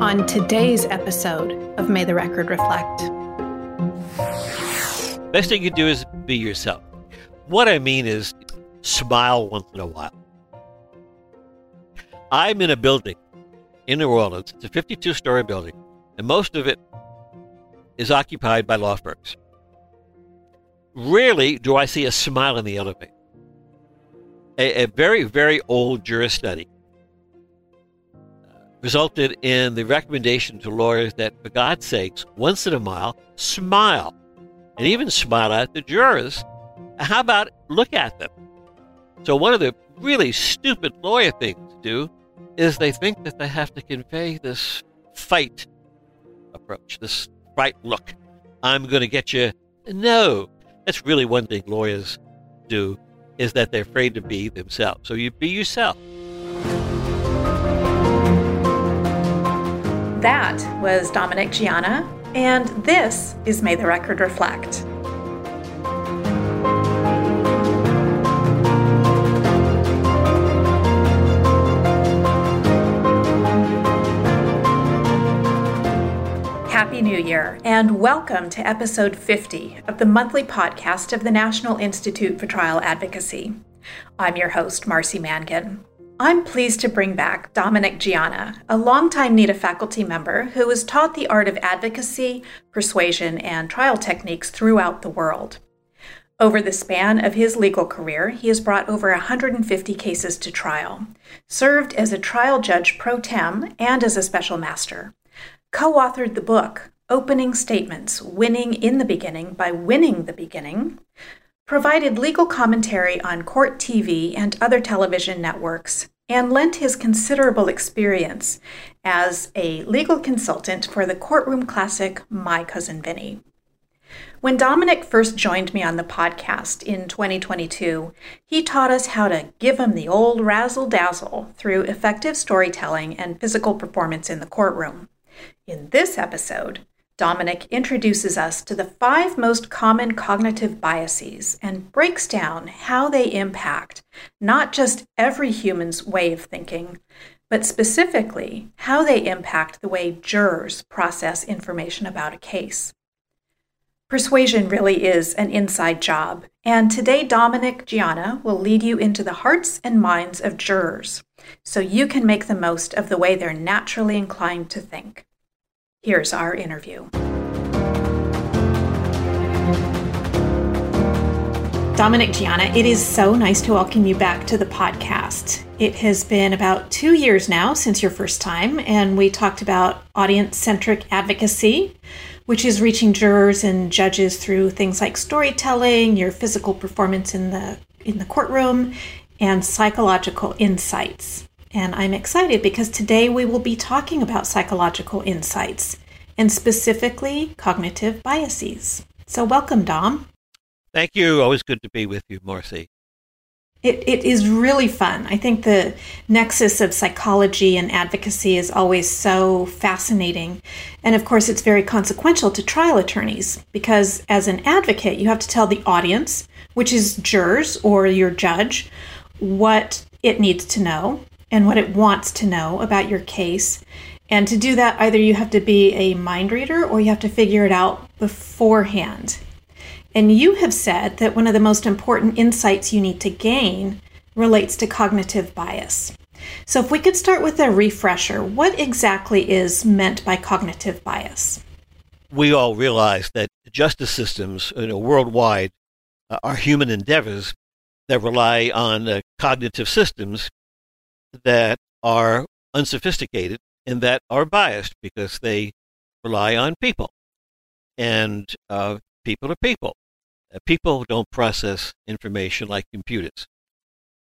On today's episode of May the Record Reflect. Best thing you can do is be yourself. What I mean is smile once in a while. I'm in a building in New Orleans. It's a 52 story building, and most of it is occupied by law firms. Rarely do I see a smile in the elevator. A, a very, very old juris study uh, resulted in the recommendation to lawyers that, for God's sakes, once in a while, smile. And even smile at the jurors. How about look at them? So, one of the really stupid lawyer things to do is they think that they have to convey this fight approach, this fight look. I'm going to get you. No, that's really one thing lawyers do is that they're afraid to be themselves. So you be yourself. That was Dominic Gianna, and this is May the Record Reflect. Happy New Year, and welcome to episode 50 of the monthly podcast of the National Institute for Trial Advocacy. I'm your host, Marcy Mangan. I'm pleased to bring back Dominic Gianna, a longtime NITA faculty member who has taught the art of advocacy, persuasion, and trial techniques throughout the world. Over the span of his legal career, he has brought over 150 cases to trial, served as a trial judge pro tem and as a special master, co authored the book Opening Statements Winning in the Beginning by Winning the Beginning, provided legal commentary on court TV and other television networks, and lent his considerable experience as a legal consultant for the courtroom classic My Cousin Vinny. When Dominic first joined me on the podcast in 2022, he taught us how to give him the old razzle dazzle through effective storytelling and physical performance in the courtroom. In this episode, Dominic introduces us to the five most common cognitive biases and breaks down how they impact not just every human's way of thinking, but specifically how they impact the way jurors process information about a case. Persuasion really is an inside job, and today Dominic Gianna will lead you into the hearts and minds of jurors so you can make the most of the way they're naturally inclined to think. Here's our interview. Dominic Gianna, it is so nice to welcome you back to the podcast. It has been about two years now since your first time, and we talked about audience centric advocacy, which is reaching jurors and judges through things like storytelling, your physical performance in the in the courtroom, and psychological insights. And I'm excited because today we will be talking about psychological insights and specifically cognitive biases. So, welcome, Dom. Thank you. Always good to be with you, Marcy. It, it is really fun. I think the nexus of psychology and advocacy is always so fascinating. And of course, it's very consequential to trial attorneys because, as an advocate, you have to tell the audience, which is jurors or your judge, what it needs to know and what it wants to know about your case. And to do that, either you have to be a mind reader or you have to figure it out beforehand. And you have said that one of the most important insights you need to gain relates to cognitive bias. So, if we could start with a refresher, what exactly is meant by cognitive bias? We all realize that justice systems you know, worldwide uh, are human endeavors that rely on uh, cognitive systems that are unsophisticated and that are biased because they rely on people. And uh, people are people. Uh, people don't process information like computers.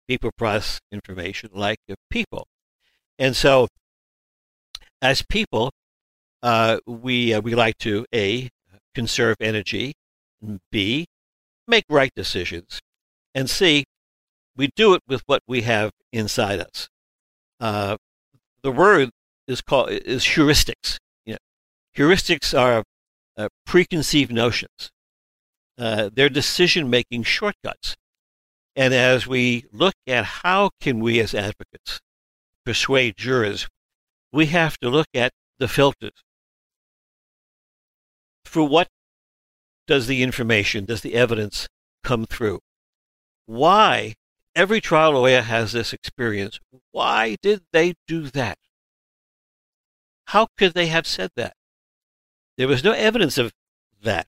People process information like people. And so, as people, uh, we, uh, we like to A, conserve energy, B, make right decisions, and C, we do it with what we have inside us. Uh, the word is called is heuristics. You know, heuristics are uh, preconceived notions. Uh, they're decision making shortcuts. And as we look at how can we as advocates persuade jurors, we have to look at the filters. For what does the information, does the evidence come through? Why? Every trial lawyer has this experience. Why did they do that? How could they have said that? There was no evidence of that.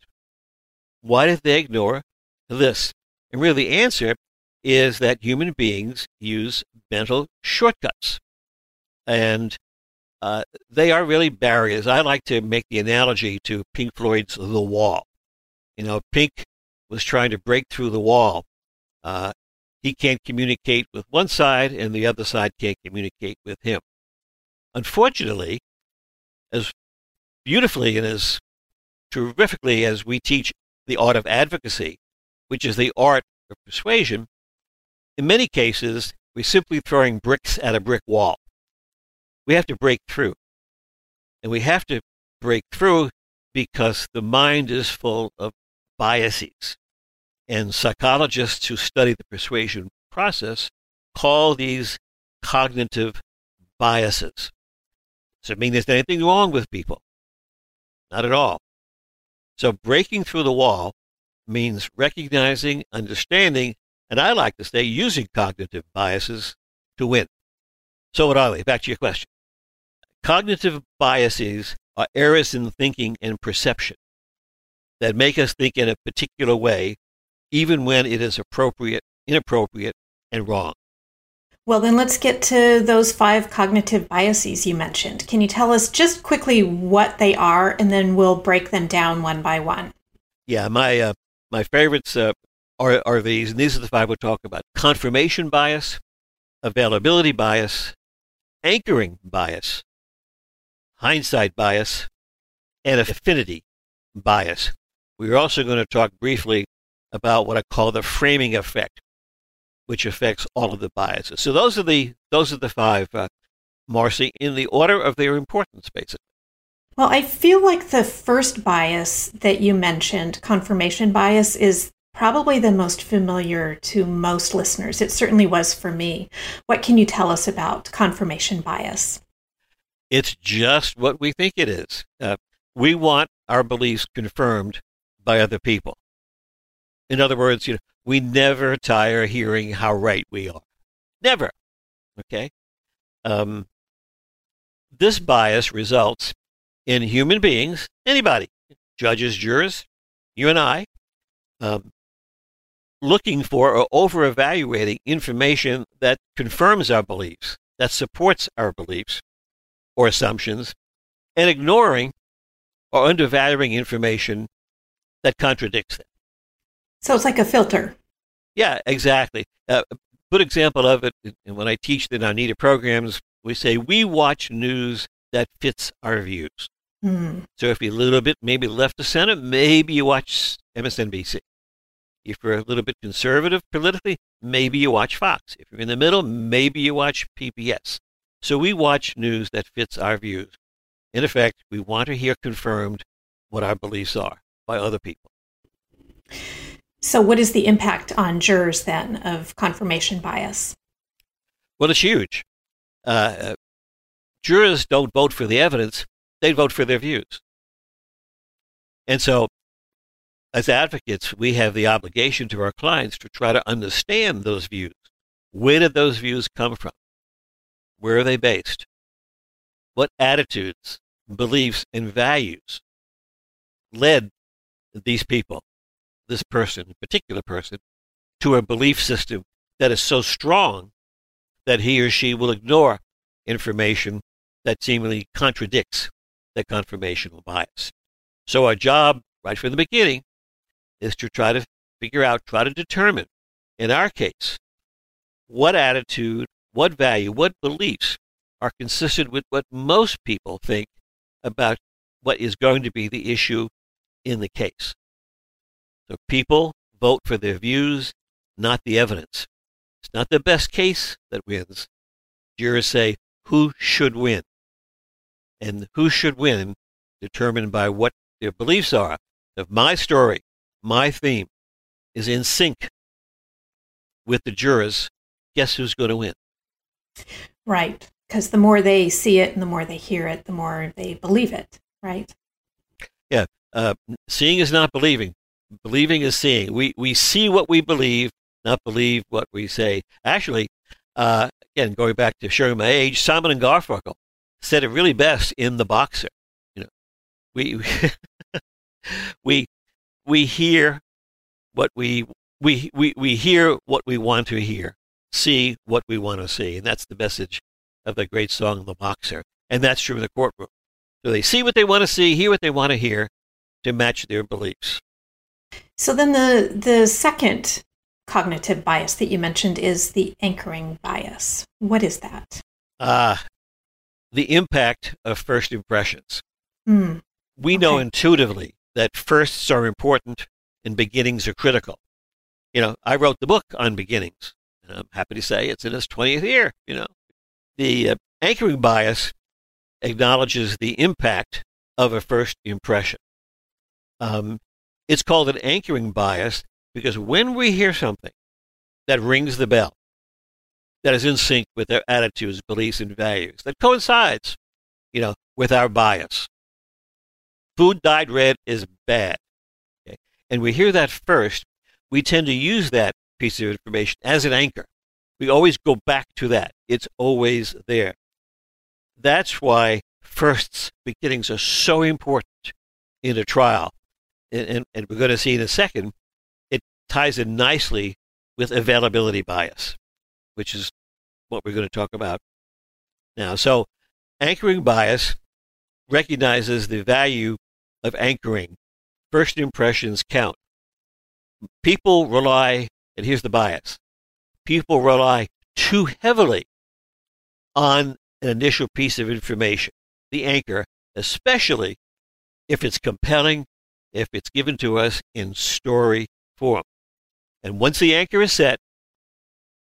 Why did they ignore this? And really, the answer is that human beings use mental shortcuts. And uh, they are really barriers. I like to make the analogy to Pink Floyd's The Wall. You know, Pink was trying to break through the wall. Uh, he can't communicate with one side, and the other side can't communicate with him. Unfortunately, as beautifully and as terrifically as we teach the art of advocacy, which is the art of persuasion, in many cases, we're simply throwing bricks at a brick wall. We have to break through. And we have to break through because the mind is full of biases. And psychologists who study the persuasion process call these cognitive biases. Does it mean there's anything wrong with people? Not at all. So breaking through the wall means recognizing, understanding, and I like to say using cognitive biases to win. So what are they? Back to your question. Cognitive biases are errors in thinking and perception that make us think in a particular way, even when it is appropriate, inappropriate, and wrong. Well, then let's get to those five cognitive biases you mentioned. Can you tell us just quickly what they are, and then we'll break them down one by one? Yeah, my uh, my favorites uh, are are these, and these are the five we'll talk about: confirmation bias, availability bias, anchoring bias, hindsight bias, and affinity bias. We're also going to talk briefly about what I call the framing effect, which affects all of the biases. So those are the those are the five, uh, Marcy, in the order of their importance, basically. Well, I feel like the first bias that you mentioned, confirmation bias, is probably the most familiar to most listeners. It certainly was for me. What can you tell us about confirmation bias? It's just what we think it is. Uh, we want our beliefs confirmed by other people. In other words, you know, we never tire hearing how right we are. Never. Okay? Um, this bias results in human beings, anybody, judges, jurors, you and I, um, looking for or over evaluating information that confirms our beliefs, that supports our beliefs or assumptions, and ignoring or undervaluing information that contradicts them. So it's like a filter. Yeah, exactly. Uh, a good example of it, and when I teach the NANITA programs, we say we watch news that fits our views. Mm. So if you're a little bit maybe left of center, maybe you watch MSNBC. If you're a little bit conservative politically, maybe you watch Fox. If you're in the middle, maybe you watch PBS. So we watch news that fits our views. In effect, we want to hear confirmed what our beliefs are by other people. So, what is the impact on jurors then of confirmation bias? Well, it's huge. Uh, jurors don't vote for the evidence, they vote for their views. And so, as advocates, we have the obligation to our clients to try to understand those views. Where did those views come from? Where are they based? What attitudes, beliefs, and values led these people, this person, particular person, to a belief system that is so strong that he or she will ignore information that seemingly contradicts that confirmational bias. So our job, right from the beginning, is to try to figure out, try to determine, in our case, what attitude, what value, what beliefs are consistent with what most people think about what is going to be the issue in the case. So people vote for their views, not the evidence. It's not the best case that wins. Jurors say who should win. And who should win determined by what their beliefs are. If my story, my theme, is in sync with the jurors, guess who's going to win? Right. Because the more they see it and the more they hear it, the more they believe it, right? Yeah. Uh, seeing is not believing. Believing is seeing. We, we see what we believe, not believe what we say. Actually, uh, again, going back to showing my age, Simon and Garfunkel said it really best in The Boxer. You know, we we we hear what we we, we we hear what we want to hear, see what we want to see, and that's the message of the great song "The Boxer," and that's true in the courtroom. So they see what they want to see, hear what they want to hear, to match their beliefs. So then the the second cognitive bias that you mentioned is the anchoring bias. What is that? Uh, the impact of first impressions. Mm. We okay. know intuitively that firsts are important and beginnings are critical. You know, I wrote the book on beginnings, and I'm happy to say it's in its 20th year. You know, the uh, anchoring bias acknowledges the impact of a first impression. Um, it's called an anchoring bias because when we hear something that rings the bell, that is in sync with their attitudes, beliefs, and values, that coincides, you know, with our bias. Food dyed red is bad. Okay? And we hear that first, we tend to use that piece of information as an anchor. We always go back to that. It's always there. That's why firsts, beginnings are so important in a trial. And, and, and we're going to see in a second, it ties in nicely with availability bias which is what we're going to talk about now. So, anchoring bias recognizes the value of anchoring. First impressions count. People rely, and here's the bias people rely too heavily on an initial piece of information, the anchor, especially if it's compelling, if it's given to us in story form. And once the anchor is set,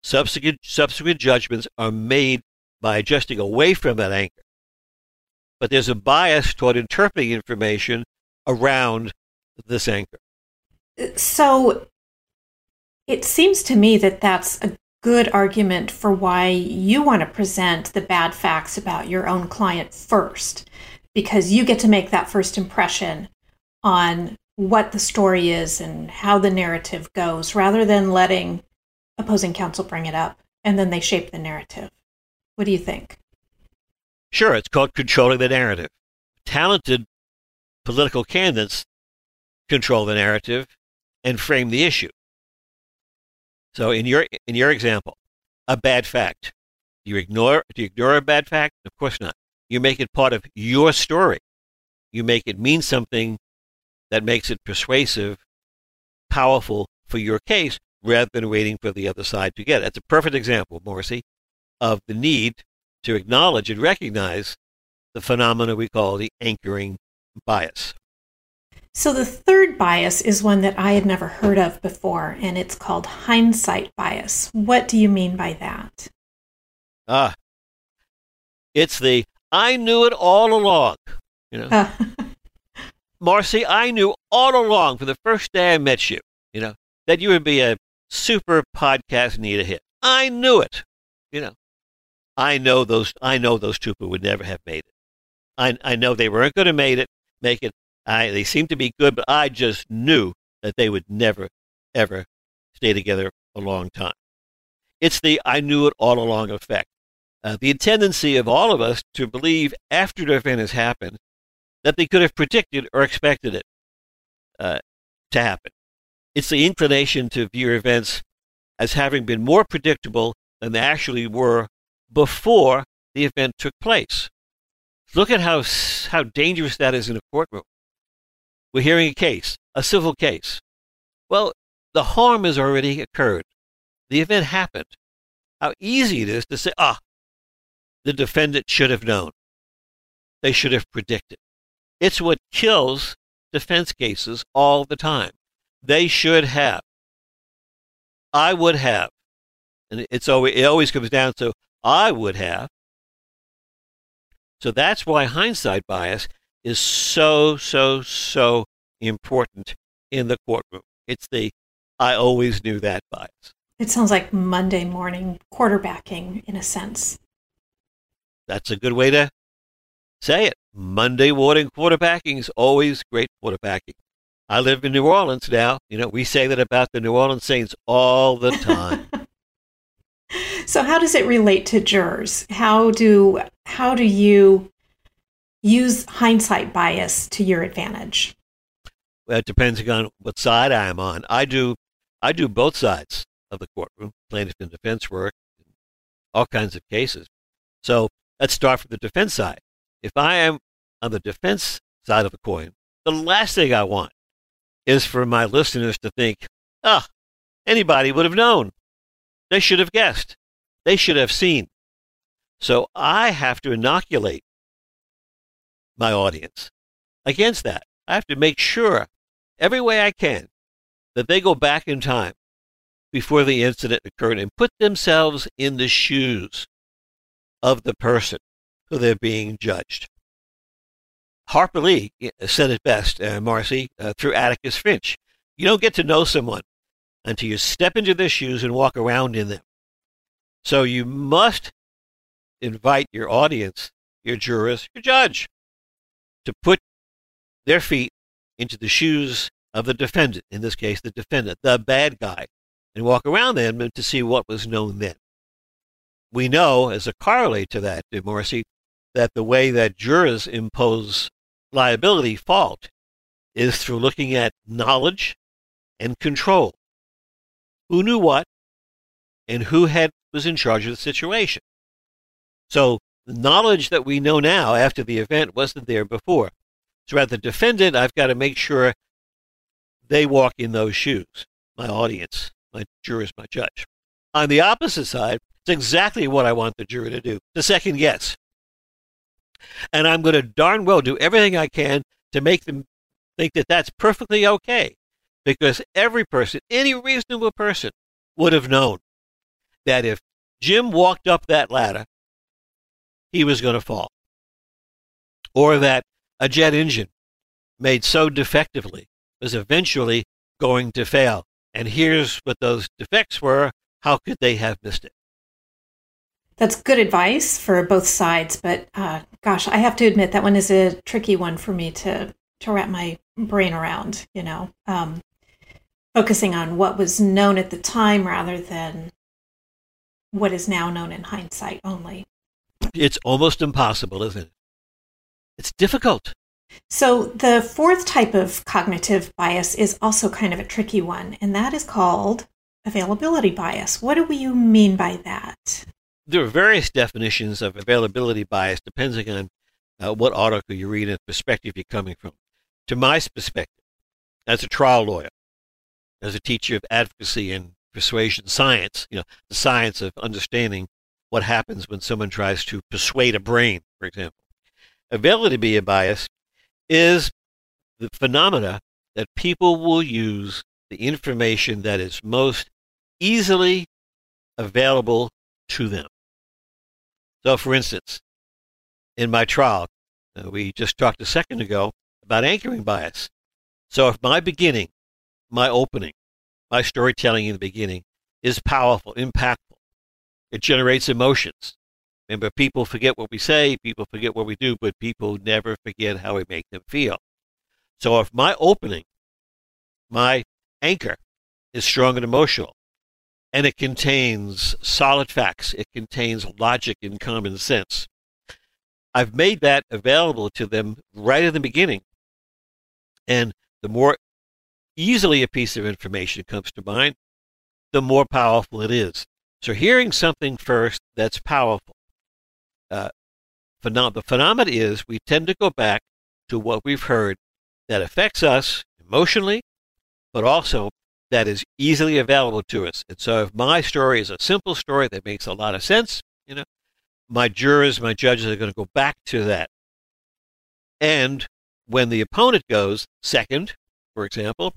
Subsequent, subsequent judgments are made by adjusting away from that anchor. But there's a bias toward interpreting information around this anchor. So it seems to me that that's a good argument for why you want to present the bad facts about your own client first, because you get to make that first impression on what the story is and how the narrative goes, rather than letting opposing counsel bring it up and then they shape the narrative. What do you think? Sure, it's called controlling the narrative. Talented political candidates control the narrative and frame the issue. So in your in your example, a bad fact. You ignore do you ignore a bad fact? Of course not. You make it part of your story. You make it mean something that makes it persuasive, powerful for your case, rather than waiting for the other side to get it. That's a perfect example, Morrissey, of the need to acknowledge and recognize the phenomena we call the anchoring bias. So, the third bias is one that I had never heard of before, and it's called hindsight bias. What do you mean by that? Ah, it's the I knew it all along. You know, uh. Marcy, I knew all along from the first day I met you. You know that you would be a super podcast need a hit. I knew it. You know, I know those. I know those two would never have made it. I I know they weren't going to make it. Make it. I they seemed to be good, but I just knew that they would never ever stay together a long time. It's the I knew it all along effect. Uh, the tendency of all of us to believe after the event has happened that they could have predicted or expected it uh, to happen. It's the inclination to view events as having been more predictable than they actually were before the event took place. Look at how, how dangerous that is in a courtroom. We're hearing a case, a civil case. Well, the harm has already occurred. The event happened. How easy it is to say, ah, the defendant should have known. They should have predicted. It's what kills defense cases all the time. They should have. I would have. And it's always, it always comes down to I would have. So that's why hindsight bias is so, so, so important in the courtroom. It's the I always knew that bias. It sounds like Monday morning quarterbacking in a sense. That's a good way to say it. Monday morning quarterbacking is always great quarterbacking. I live in New Orleans now. You know, we say that about the New Orleans Saints all the time. so how does it relate to jurors? How do how do you use hindsight bias to your advantage? Well, it depends on what side I am on. I do I do both sides of the courtroom, plaintiff and defense work, all kinds of cases. So let's start from the defense side. If I am on the defense side of the coin, the last thing I want is for my listeners to think, ah, anybody would have known. They should have guessed. They should have seen. So I have to inoculate my audience against that. I have to make sure every way I can that they go back in time before the incident occurred and put themselves in the shoes of the person who they're being judged. Harper Lee said it best, uh, Marcy, uh, through Atticus Finch. You don't get to know someone until you step into their shoes and walk around in them. So you must invite your audience, your jurors, your judge, to put their feet into the shoes of the defendant, in this case, the defendant, the bad guy, and walk around them to see what was known then. We know, as a correlate to that, Marcy, that the way that jurors impose liability fault is through looking at knowledge and control. Who knew what and who had was in charge of the situation. So the knowledge that we know now after the event wasn't there before. So as the defendant, I've got to make sure they walk in those shoes. My audience, my jurors, my judge. On the opposite side, it's exactly what I want the jury to do, to second guess. And I'm going to darn well do everything I can to make them think that that's perfectly okay. Because every person, any reasonable person, would have known that if Jim walked up that ladder, he was going to fall. Or that a jet engine made so defectively was eventually going to fail. And here's what those defects were. How could they have missed it? That's good advice for both sides, but uh, gosh, I have to admit that one is a tricky one for me to to wrap my brain around. You know, um, focusing on what was known at the time rather than what is now known in hindsight only. It's almost impossible, isn't it? It's difficult. So, the fourth type of cognitive bias is also kind of a tricky one, and that is called availability bias. What do you mean by that? There are various definitions of availability bias depending on uh, what article you read and the perspective you're coming from. To my perspective, as a trial lawyer, as a teacher of advocacy and persuasion science, you know, the science of understanding what happens when someone tries to persuade a brain, for example. Availability bias is the phenomena that people will use the information that is most easily available to them. So, for instance, in my trial, uh, we just talked a second ago about anchoring bias. So, if my beginning, my opening, my storytelling in the beginning is powerful, impactful, it generates emotions. Remember, people forget what we say, people forget what we do, but people never forget how we make them feel. So if my opening, my anchor, is strong and emotional, and it contains solid facts, it contains logic and common sense, I've made that available to them right at the beginning. And the more easily a piece of information comes to mind, the more powerful it is. So hearing something first that's powerful uh, phenom- the phenomenon is we tend to go back to what we've heard that affects us emotionally, but also that is easily available to us. And so if my story is a simple story that makes a lot of sense, you know, my jurors, my judges are going to go back to that. And when the opponent goes second, for example,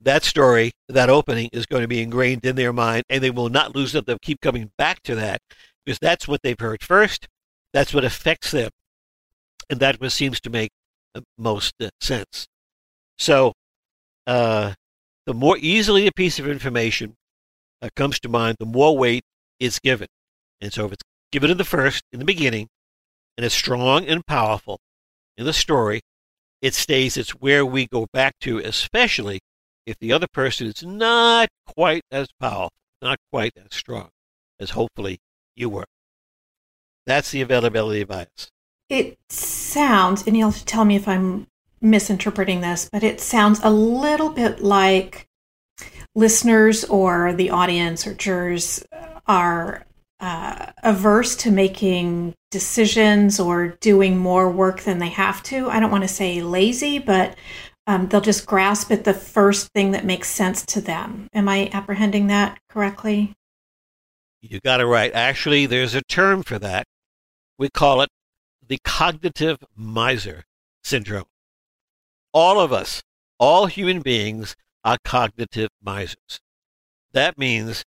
that story, that opening is going to be ingrained in their mind and they will not lose it. They'll keep coming back to that because that's what they've heard first. That's what affects them. And that seems to make most uh, sense. So, uh, the more easily a piece of information uh, comes to mind, the more weight it's given. And so if it's given in the first, in the beginning, and it's strong and powerful in the story, it stays. It's where we go back to, especially if the other person is not quite as powerful, not quite as strong as hopefully you were. That's the availability bias. It sounds, and you'll have to tell me if I'm misinterpreting this, but it sounds a little bit like listeners or the audience or jurors are uh, averse to making decisions or doing more work than they have to. I don't want to say lazy, but um, they'll just grasp at the first thing that makes sense to them. Am I apprehending that correctly? You got it right. Actually, there's a term for that. We call it the cognitive miser syndrome. All of us, all human beings, are cognitive misers. That means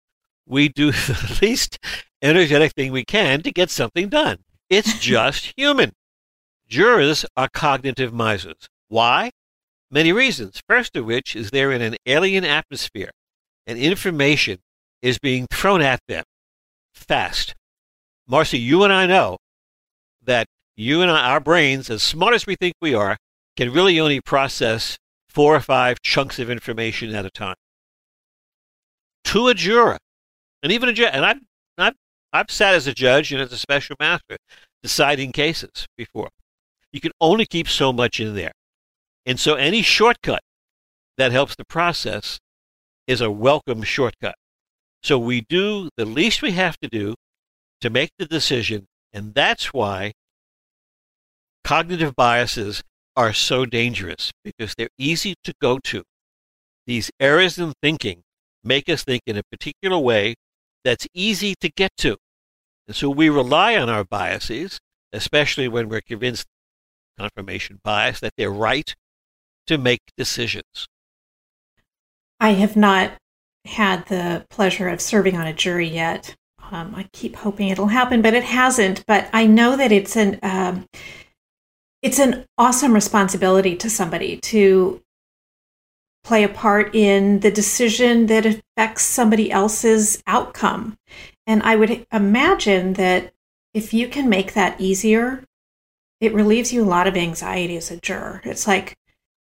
we do the least energetic thing we can to get something done. It's just human. Jurors are cognitive misers. Why? Many reasons. First of which is they're in an alien atmosphere and information is being thrown at them fast. Marcy, you and I know that you and I, our brains, as smart as we think we are, can really only process four or five chunks of information at a time. To a juror, and even a judge, and I've, I've, I've sat as a judge and as a special master deciding cases before. You can only keep so much in there. And so any shortcut that helps the process is a welcome shortcut. So we do the least we have to do to make the decision, and that's why cognitive biases are so dangerous because they're easy to go to. These errors in thinking make us think in a particular way that's easy to get to. And so we rely on our biases, especially when we're convinced, confirmation bias, that they're right to make decisions. I have not had the pleasure of serving on a jury yet. Um, I keep hoping it'll happen, but it hasn't. But I know that it's an um, it's an awesome responsibility to somebody to play a part in the decision that affects somebody else's outcome. And I would imagine that if you can make that easier, it relieves you a lot of anxiety as a juror. It's like,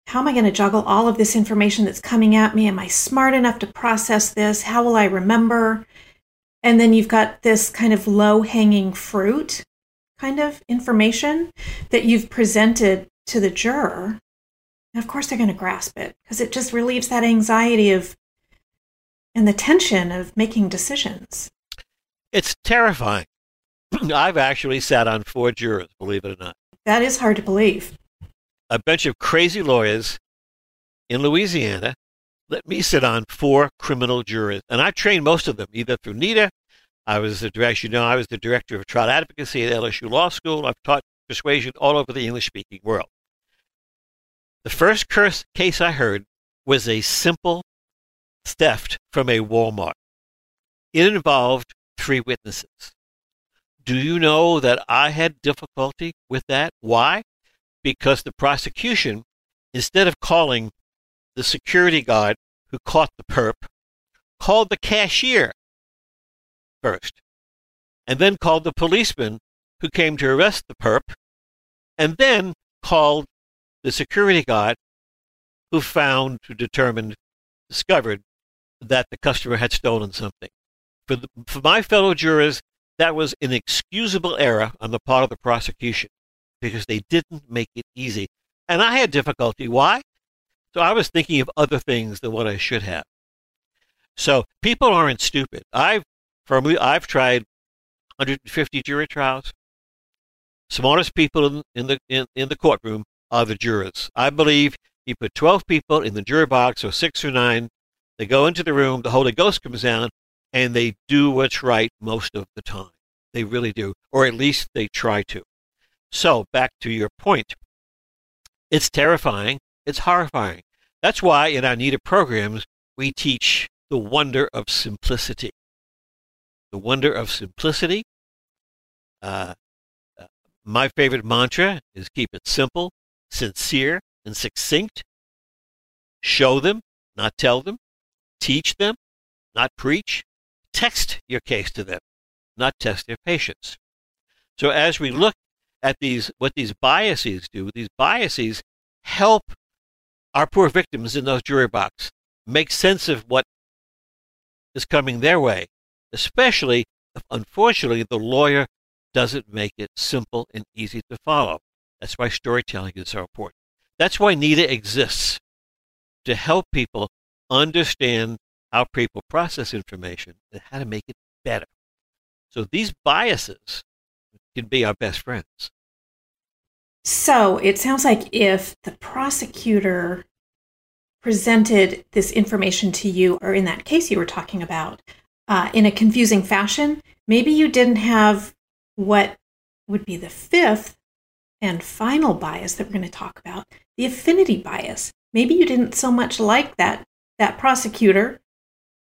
how am I going to juggle all of this information that's coming at me? Am I smart enough to process this? How will I remember? And then you've got this kind of low hanging fruit kind of information that you've presented to the juror. And of course, they're going to grasp it because it just relieves that anxiety of and the tension of making decisions. It's terrifying. I've actually sat on four jurors, believe it or not. That is hard to believe. A bunch of crazy lawyers in Louisiana let me sit on four criminal jurors. And I trained most of them either through NITA I was the director, you know, I was the director of trial advocacy at LSU Law School. I've taught persuasion all over the English speaking world. The first curse case I heard was a simple theft from a Walmart. It involved three witnesses. Do you know that I had difficulty with that? Why? Because the prosecution, instead of calling the security guard who caught the perp, called the cashier first, and then called the policeman who came to arrest the perp, and then called the security guard who found, who determined, discovered that the customer had stolen something. For, the, for my fellow jurors, that was an excusable error on the part of the prosecution because they didn't make it easy. And I had difficulty. Why? So I was thinking of other things than what I should have. So people aren't stupid. I've I've tried 150 jury trials. Smartest people in, in the in, in the courtroom are the jurors. I believe you put 12 people in the jury box, or six or nine. They go into the room, the Holy Ghost comes down, and they do what's right most of the time. They really do, or at least they try to. So, back to your point. It's terrifying. It's horrifying. That's why in our NITA programs, we teach the wonder of simplicity the wonder of simplicity. Uh, uh, my favorite mantra is keep it simple, sincere, and succinct. Show them, not tell them. Teach them, not preach. text your case to them, not test their patience. So as we look at these, what these biases do, these biases help our poor victims in those jury box make sense of what is coming their way, especially if, unfortunately, the lawyer doesn't make it simple and easy to follow. That's why storytelling is so important. That's why NITA exists to help people understand how people process information and how to make it better. So these biases can be our best friends. So it sounds like if the prosecutor presented this information to you, or in that case you were talking about, uh, in a confusing fashion, maybe you didn't have what would be the fifth and final bias that we're going to talk about the affinity bias. Maybe you didn't so much like that, that prosecutor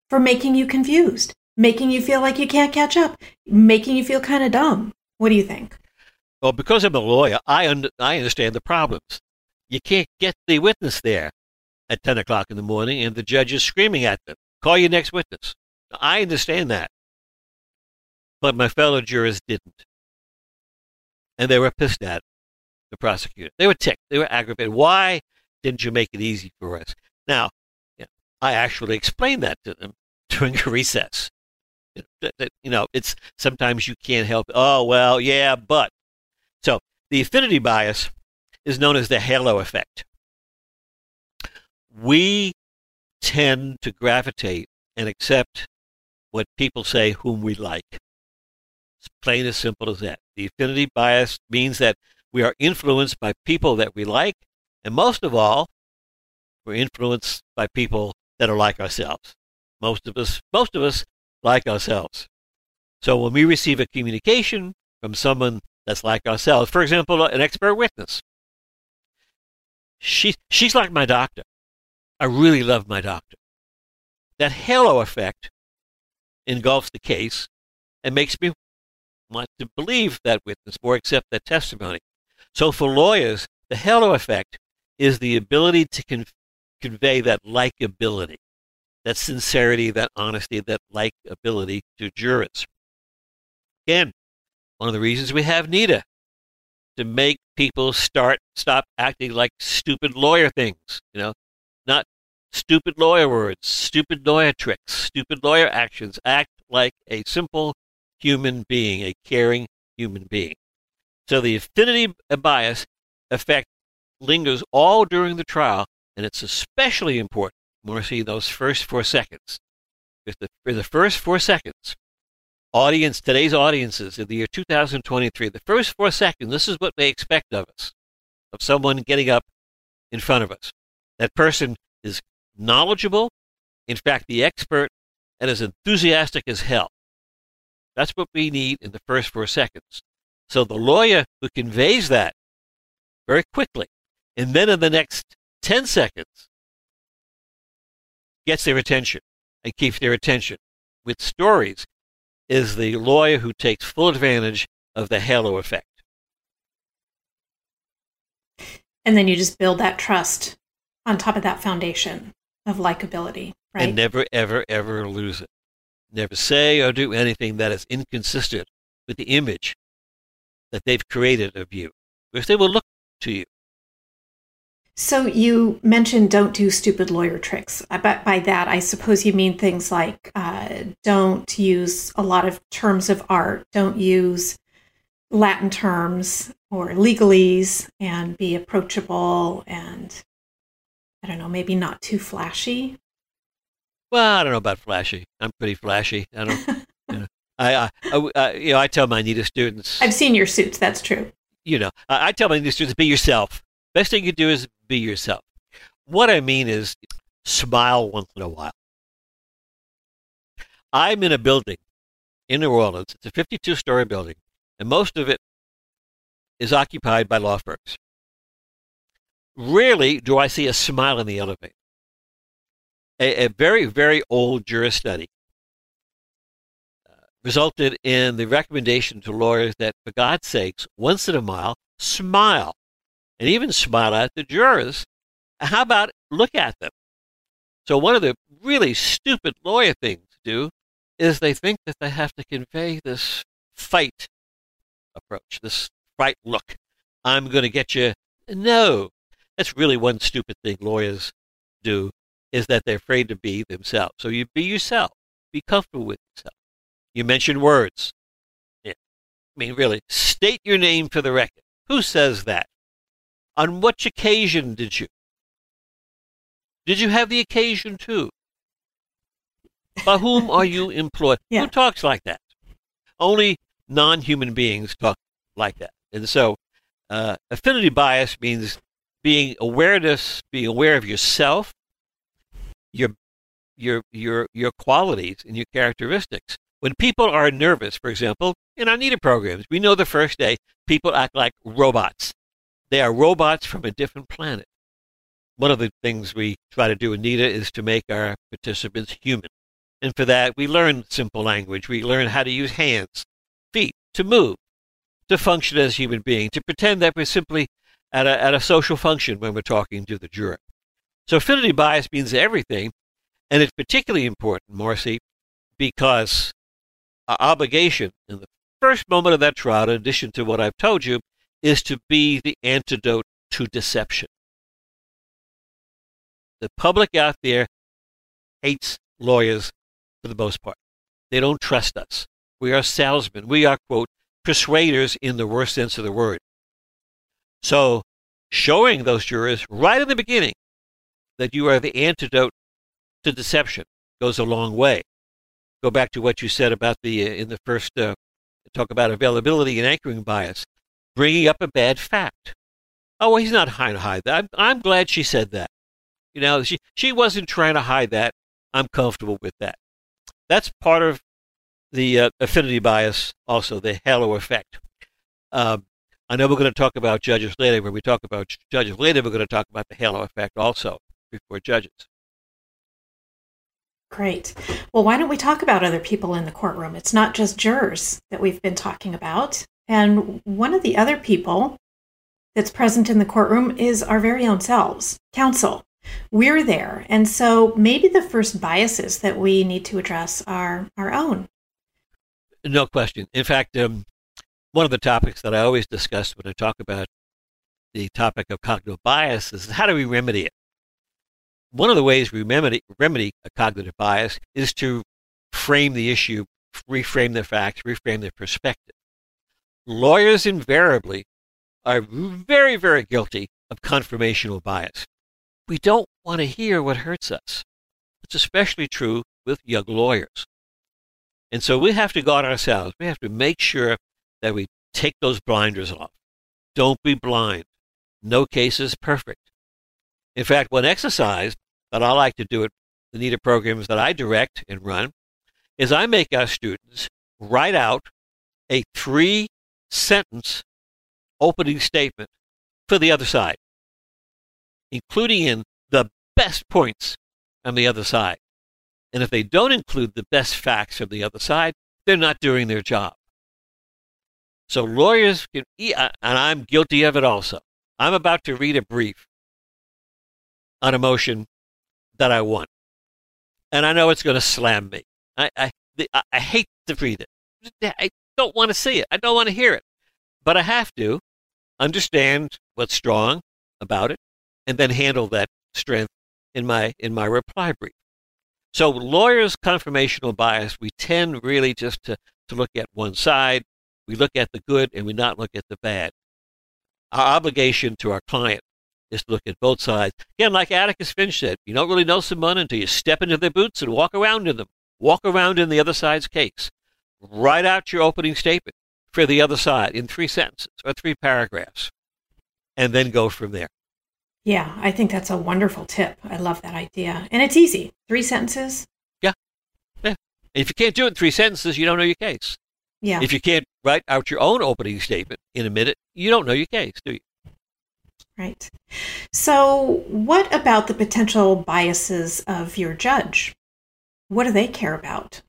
for making you confused, making you feel like you can't catch up, making you feel kind of dumb. What do you think? Well, because I'm a lawyer, I, un- I understand the problems. You can't get the witness there at 10 o'clock in the morning and the judge is screaming at them, call your next witness. I understand that. But my fellow jurors didn't. And they were pissed at the prosecutor. They were ticked. They were aggravated. Why didn't you make it easy for us? Now, you know, I actually explained that to them during a recess. You know, it's sometimes you can't help. Oh, well, yeah, but. So the affinity bias is known as the halo effect we tend to gravitate and accept what people say whom we like. It's plain as simple as that. The affinity bias means that we are influenced by people that we like, and most of all, we're influenced by people that are like ourselves. Most of us, most of us like ourselves. So when we receive a communication from someone that's like ourselves, for example, an expert witness, she, she's like my doctor. I really love my doctor. That halo effect engulfs the case and makes me want to believe that witness or accept that testimony. So for lawyers, the halo effect is the ability to con- convey that likability, that sincerity, that honesty, that likability to jurors. Again, one of the reasons we have NITA to make people start stop acting like stupid lawyer things. You know, not stupid lawyer words, stupid lawyer tricks, stupid lawyer actions. Act like a simple human being, a caring human being. So the affinity bias effect lingers all during the trial, and it's especially important when we see those first four seconds. If the, for the first four seconds, audience, today's audiences in the year 2023, the first four seconds, this is what they expect of us, of someone getting up in front of us. That person is knowledgeable, in fact, the expert, and as enthusiastic as hell. That's what we need in the first four seconds. So the lawyer who conveys that very quickly, and then in the next 10 seconds, gets their attention and keeps their attention with stories is the lawyer who takes full advantage of the halo effect. And then you just build that trust on top of that foundation of likability, right? And never, ever, ever lose it. Never say or do anything that is inconsistent with the image that they've created of you, because they will look to you. So you mentioned don't do stupid lawyer tricks. But by that, I suppose you mean things like uh, don't use a lot of terms of art, don't use Latin terms or legalese, and be approachable and I don't know, maybe not too flashy. Well, I don't know about flashy. I'm pretty flashy. I don't. you know, I, I, I, you know, I tell my NITA students. I've seen your suits. That's true. You know, I, I tell my NITA students, be yourself. Best thing you can do is be yourself. What I mean is, smile once in a while. I'm in a building in New Orleans. It's a 52 story building, and most of it is occupied by law firms. Rarely do I see a smile in the elevator. A, a very, very old juris study uh, resulted in the recommendation to lawyers that, for God's sakes, once in a while, smile. And even smile at the jurors. How about look at them? So, one of the really stupid lawyer things to do is they think that they have to convey this fight approach, this fight look. I'm going to get you. No, that's really one stupid thing lawyers do is that they're afraid to be themselves. So you be yourself. Be comfortable with yourself. You mention words. Yeah. I mean, really, state your name for the record. Who says that? On which occasion did you? Did you have the occasion to? By whom are you employed? Yeah. Who talks like that? Only non human beings talk like that. And so, uh, affinity bias means being awareness, being aware of yourself, your your your your qualities and your characteristics. When people are nervous, for example, in our NITA programs, we know the first day people act like robots. They are robots from a different planet. One of the things we try to do in NITA is to make our participants human. And for that, we learn simple language. We learn how to use hands, feet, to move, to function as human beings, to pretend that we're simply at a, at a social function when we're talking to the juror. So affinity bias means everything, and it's particularly important, Marcy, because our obligation in the first moment of that trial, in addition to what I've told you, is to be the antidote to deception. The public out there hates lawyers for the most part. They don't trust us. We are salesmen. We are, quote, persuaders in the worst sense of the word. So, showing those jurors right in the beginning that you are the antidote to deception goes a long way. Go back to what you said about the uh, in the first uh, talk about availability and anchoring bias, bringing up a bad fact. Oh, well, he's not trying to hide that. I'm, I'm glad she said that. You know, she she wasn't trying to hide that. I'm comfortable with that. That's part of the uh, affinity bias, also the halo effect. Um, I know we're going to talk about judges later. When we talk about judges later, we're going to talk about the halo effect also before judges. Great. Well, why don't we talk about other people in the courtroom? It's not just jurors that we've been talking about. And one of the other people that's present in the courtroom is our very own selves, counsel. We're there. And so maybe the first biases that we need to address are our own. No question. In fact, um, one of the topics that I always discuss when I talk about the topic of cognitive bias is how do we remedy it? One of the ways we remedy, remedy a cognitive bias is to frame the issue, reframe the facts, reframe the perspective. Lawyers invariably are very, very guilty of confirmational bias. We don't want to hear what hurts us. It's especially true with young lawyers. And so we have to guard ourselves. We have to make sure that we take those blinders off. Don't be blind. No case is perfect. In fact, one exercise that I like to do at the NITA programs that I direct and run is I make our students write out a three sentence opening statement for the other side, including in the best points on the other side. And if they don't include the best facts from the other side, they're not doing their job. So lawyers can, and I'm guilty of it also. I'm about to read a brief on a motion that I won, and I know it's going to slam me. I, I, I hate to read it. I don't want to see it. I don't want to hear it, but I have to understand what's strong about it, and then handle that strength in my in my reply brief. So lawyers' confirmational bias, we tend really just to, to look at one side we look at the good and we not look at the bad. Our obligation to our client is to look at both sides. Again, like Atticus Finch said, you don't really know someone until you step into their boots and walk around in them. Walk around in the other side's case. Write out your opening statement for the other side in three sentences or three paragraphs, and then go from there. Yeah, I think that's a wonderful tip. I love that idea. And it's easy. Three sentences. Yeah. Yeah. if you can't do it in three sentences, you don't know your case. Yeah. If you can't write out your own opening statement in a minute, you don't know your case, do you? Right. So, what about the potential biases of your judge? What do they care about?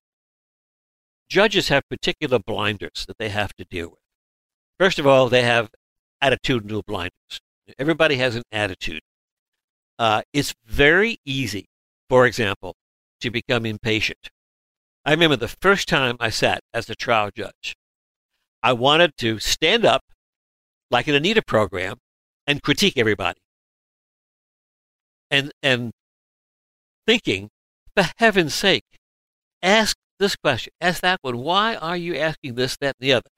Judges have particular blinders that they have to deal with. First of all, they have attitudinal blinders. Everybody has an attitude. Uh, it's very easy, for example, to become impatient I remember the first time I sat as a trial judge, I wanted to stand up like an Anita program and critique everybody. And, and thinking, for heaven's sake, ask this question, ask that one. Why are you asking this, that, and the other?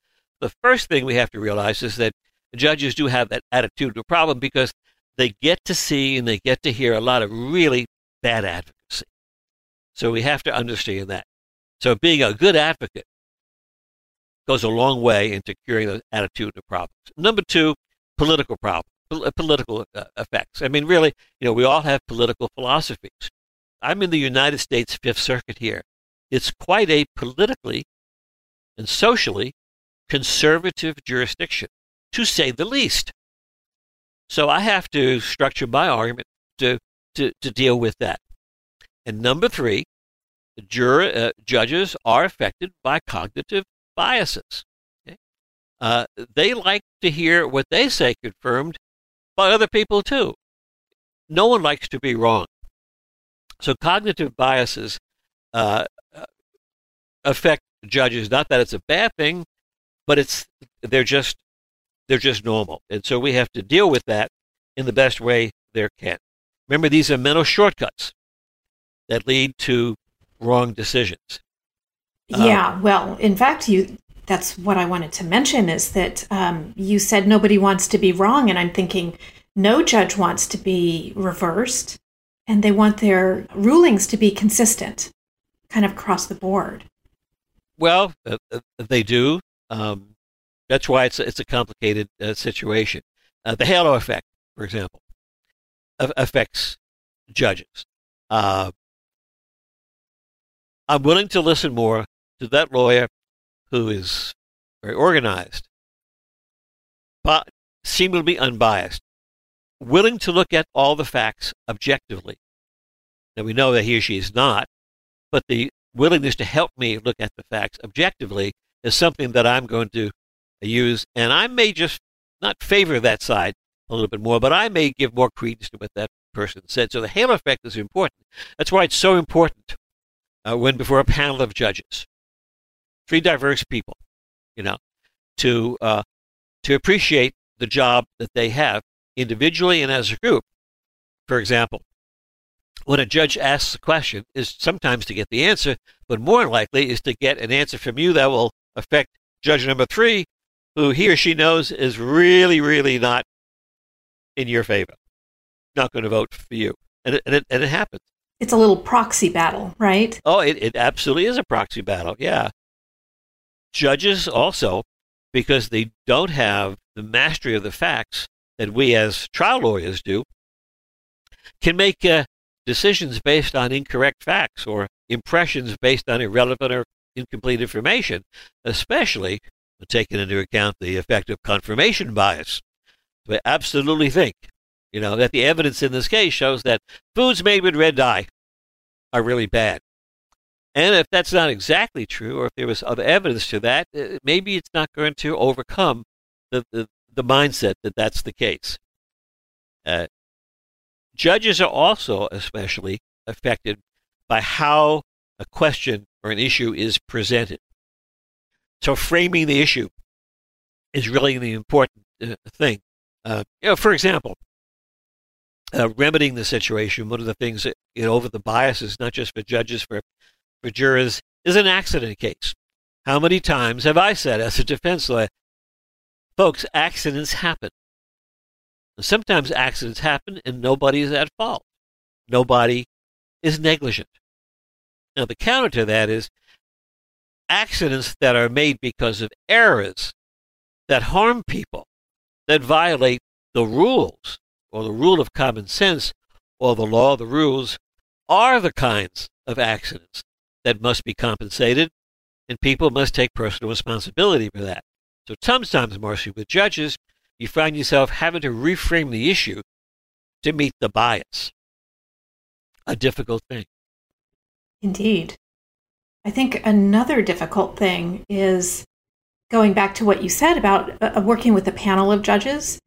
The first thing we have to realize is that judges do have that attitude problem because they get to see and they get to hear a lot of really bad advocacy. So we have to understand that. So being a good advocate goes a long way into curing the attitude of problems. Number two, political problems, political uh, effects. I mean, really, you know, we all have political philosophies. I'm in the United States Fifth Circuit here. It's quite a politically and socially conservative jurisdiction, to say the least. So I have to structure my argument to, to, to deal with that. And number three, juror, uh, judges are affected by cognitive biases. Okay? Uh, they like to hear what they say confirmed by other people too. No one likes to be wrong. So cognitive biases uh, uh affect judges. Not that it's a bad thing, but it's they're just they're just normal, and so we have to deal with that in the best way there can. Remember, these are mental shortcuts that lead to wrong decisions. Yeah, um, well, in fact, you that's what I wanted to mention is that um, you said nobody wants to be wrong, and I'm thinking no judge wants to be reversed, and they want their rulings to be consistent, kind of across the board. Well, uh, uh they do. Um, that's why it's it's a complicated uh, situation. Uh, the halo effect, for example, affects judges. Uh, I'm willing to listen more to that lawyer who is very organized, but seemingly unbiased, willing to look at all the facts objectively. Now, we know that he or she is not, but the willingness to help me look at the facts objectively is something that I'm going to use, and I may just not favor that side a little bit more, but I may give more credence to what that person said. So the halo effect is important. That's why it's so important uh, when before a panel of judges, three diverse people, you know, to uh, to appreciate the job that they have individually and as a group. For example, when a judge asks a question is sometimes to get the answer, but more likely is to get an answer from you that will affect judge number three, who he or she knows is really, really not in your favor, not going to vote for you. And it, and it, and it happens. It's a little proxy battle, right? Oh, it, it absolutely is a proxy battle, yeah. Judges also, because they don't have the mastery of the facts that we as trial lawyers do, can make uh, decisions based on incorrect facts or impressions based on irrelevant or incomplete information, especially when taking into account the effect of confirmation bias. They absolutely think, you know, that the evidence in this case shows that foods made with red dye are really bad. And if that's not exactly true, or if there was other evidence to that, uh, maybe it's not going to overcome the, the, the mindset that that's the case. Uh, Judges are also especially affected by how a question or an issue is presented. So framing the issue is really the important uh, thing. Uh, you know, for example, uh, remedying the situation, one of the things that, you know, over the biases, not just for judges, for, for jurors, is an accident case. How many times have I said as a defense lawyer, folks, accidents happen. Sometimes accidents happen and nobody is at fault. Nobody is negligent. Now, the counter to that is accidents that are made because of errors that harm people, that violate the rules or the rule of common sense or the law, the rules, are the kinds of accidents that must be compensated, and people must take personal responsibility for that. So sometimes, Marcy, with judges, you find yourself having to reframe the issue to meet the bias. A difficult thing. Indeed. I think another difficult thing is going back to what you said about uh, working with a panel of judges.